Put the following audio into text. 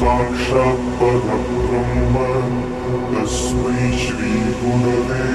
साक्षात् परब्रह्म तस्मै श्रीगुरवे